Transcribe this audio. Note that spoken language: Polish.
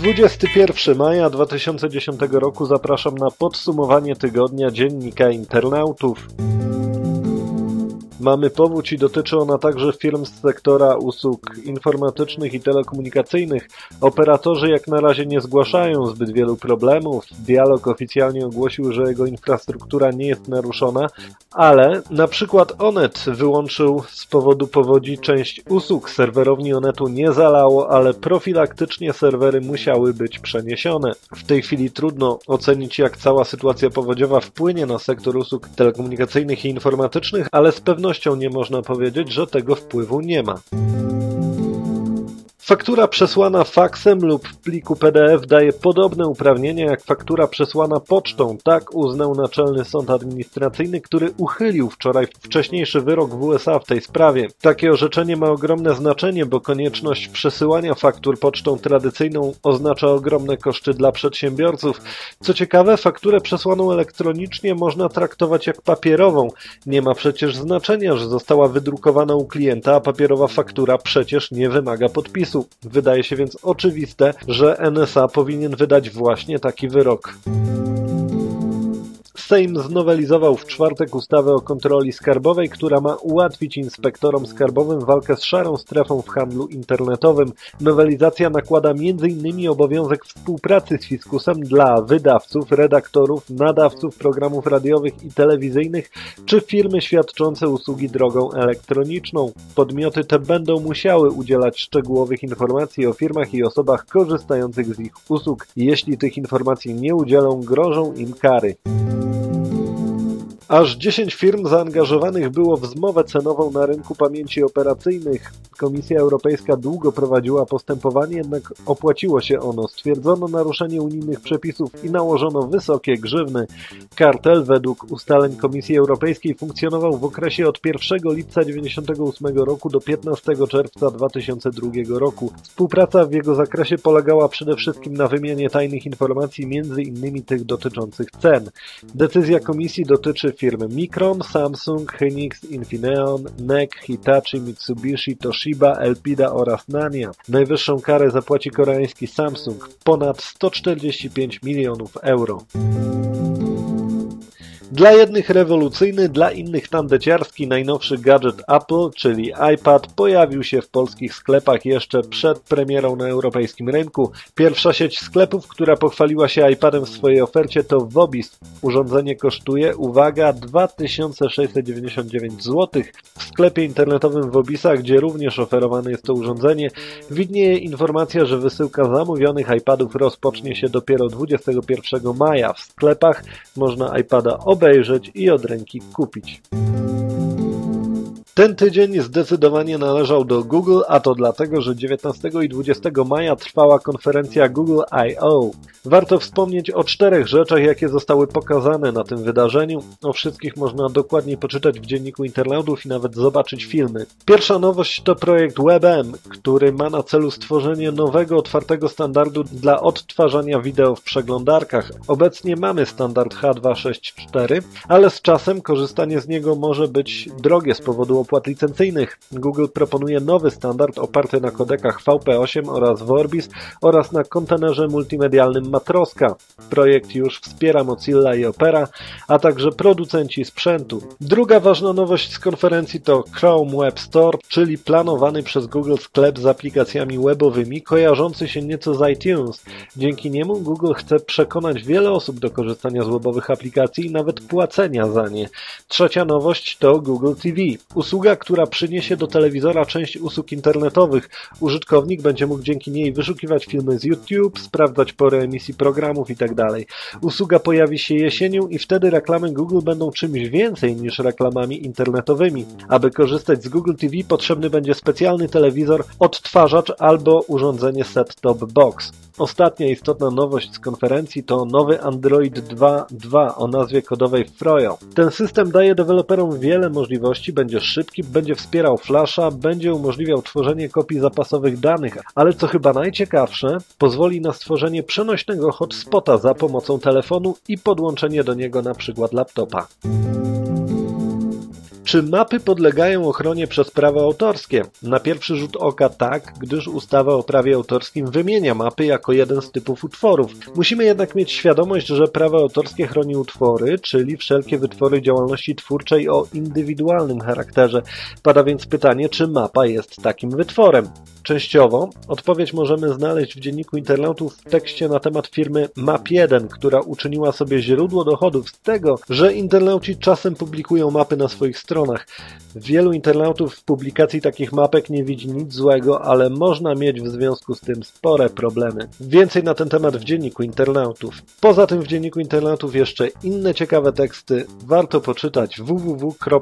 21 maja 2010 roku zapraszam na podsumowanie tygodnia dziennika internautów. Mamy powódź i dotyczy ona także firm z sektora usług informatycznych i telekomunikacyjnych. Operatorzy jak na razie nie zgłaszają zbyt wielu problemów. Dialog oficjalnie ogłosił, że jego infrastruktura nie jest naruszona, ale na przykład Onet wyłączył z powodu powodzi część usług. Serwerowni Onetu nie zalało, ale profilaktycznie serwery musiały być przeniesione. W tej chwili trudno ocenić jak cała sytuacja powodziowa wpłynie na sektor usług telekomunikacyjnych i informatycznych, ale z pewnością pewnością nie można powiedzieć, że tego wpływu nie ma. Faktura przesłana faksem lub w pliku PDF daje podobne uprawnienia jak faktura przesłana pocztą. Tak uznał Naczelny Sąd Administracyjny, który uchylił wczoraj wcześniejszy wyrok w USA w tej sprawie. Takie orzeczenie ma ogromne znaczenie, bo konieczność przesyłania faktur pocztą tradycyjną oznacza ogromne koszty dla przedsiębiorców. Co ciekawe, fakturę przesłaną elektronicznie można traktować jak papierową. Nie ma przecież znaczenia, że została wydrukowana u klienta, a papierowa faktura przecież nie wymaga podpisu. Wydaje się więc oczywiste, że NSA powinien wydać właśnie taki wyrok. Sejm znowelizował w czwartek ustawę o kontroli skarbowej, która ma ułatwić inspektorom skarbowym walkę z szarą strefą w handlu internetowym. Nowelizacja nakłada m.in. obowiązek współpracy z fiskusem dla wydawców, redaktorów, nadawców programów radiowych i telewizyjnych czy firmy świadczące usługi drogą elektroniczną. Podmioty te będą musiały udzielać szczegółowych informacji o firmach i osobach korzystających z ich usług. Jeśli tych informacji nie udzielą, grożą im kary. Aż 10 firm zaangażowanych było w zmowę cenową na rynku pamięci operacyjnych. Komisja Europejska długo prowadziła postępowanie, jednak opłaciło się ono. Stwierdzono naruszenie unijnych przepisów i nałożono wysokie grzywny. Kartel według ustaleń Komisji Europejskiej funkcjonował w okresie od 1 lipca 1998 roku do 15 czerwca 2002 roku. Współpraca w jego zakresie polegała przede wszystkim na wymianie tajnych informacji, między innymi tych dotyczących cen. Decyzja Komisji dotyczy firmy Micron, Samsung, Hynix, Infineon, NEC, Hitachi, Mitsubishi, Toshiba, Elpida oraz Nania. Najwyższą karę zapłaci koreański Samsung ponad 145 milionów euro. Dla jednych rewolucyjny, dla innych tandeciarski najnowszy gadżet Apple, czyli iPad, pojawił się w polskich sklepach jeszcze przed premierą na europejskim rynku. Pierwsza sieć sklepów, która pochwaliła się iPadem w swojej ofercie to Wobis. Urządzenie kosztuje, uwaga, 2699 zł. W sklepie internetowym Wobisa, gdzie również oferowane jest to urządzenie, widnieje informacja, że wysyłka zamówionych iPadów rozpocznie się dopiero 21 maja. W sklepach można iPada obejrzeć obejrzeć i od ręki kupić. Ten tydzień zdecydowanie należał do Google, a to dlatego, że 19 i 20 maja trwała konferencja Google I.O. Warto wspomnieć o czterech rzeczach, jakie zostały pokazane na tym wydarzeniu. O wszystkich można dokładniej poczytać w dzienniku internautów i nawet zobaczyć filmy. Pierwsza nowość to projekt WebM, który ma na celu stworzenie nowego, otwartego standardu dla odtwarzania wideo w przeglądarkach. Obecnie mamy standard H264, ale z czasem korzystanie z niego może być drogie z powodu opłat licencyjnych. Google proponuje nowy standard oparty na kodekach VP8 oraz Vorbis oraz na kontenerze multimedialnym Matroska. Projekt już wspiera Mozilla i Opera, a także producenci sprzętu. Druga ważna nowość z konferencji to Chrome Web Store, czyli planowany przez Google sklep z aplikacjami webowymi kojarzący się nieco z iTunes. Dzięki niemu Google chce przekonać wiele osób do korzystania z webowych aplikacji i nawet płacenia za nie. Trzecia nowość to Google TV. Usługa, która przyniesie do telewizora część usług internetowych. Użytkownik będzie mógł dzięki niej wyszukiwać filmy z YouTube, sprawdzać pory emisji programów itd. Tak Usługa pojawi się jesienią i wtedy reklamy Google będą czymś więcej niż reklamami internetowymi. Aby korzystać z Google TV potrzebny będzie specjalny telewizor, odtwarzacz albo urządzenie set-top box. Ostatnia istotna nowość z konferencji to nowy Android 2.2 o nazwie kodowej Froyo. Ten system daje deweloperom wiele możliwości, będzie szybki, będzie wspierał Flasha, będzie umożliwiał tworzenie kopii zapasowych danych, ale co chyba najciekawsze, pozwoli na stworzenie przenośnego hotspota za pomocą telefonu i podłączenie do niego na przykład laptopa. Czy mapy podlegają ochronie przez prawa autorskie? Na pierwszy rzut oka tak, gdyż ustawa o prawie autorskim wymienia mapy jako jeden z typów utworów. Musimy jednak mieć świadomość, że prawo autorskie chroni utwory, czyli wszelkie wytwory działalności twórczej o indywidualnym charakterze. Pada więc pytanie, czy mapa jest takim wytworem? Częściowo odpowiedź możemy znaleźć w dzienniku internautów w tekście na temat firmy Map1, która uczyniła sobie źródło dochodów z tego, że internauci czasem publikują mapy na swoich stronach. Wielu internautów w publikacji takich mapek nie widzi nic złego, ale można mieć w związku z tym spore problemy. Więcej na ten temat w dzienniku internautów. Poza tym w dzienniku internautów jeszcze inne ciekawe teksty warto poczytać www.d.com.pl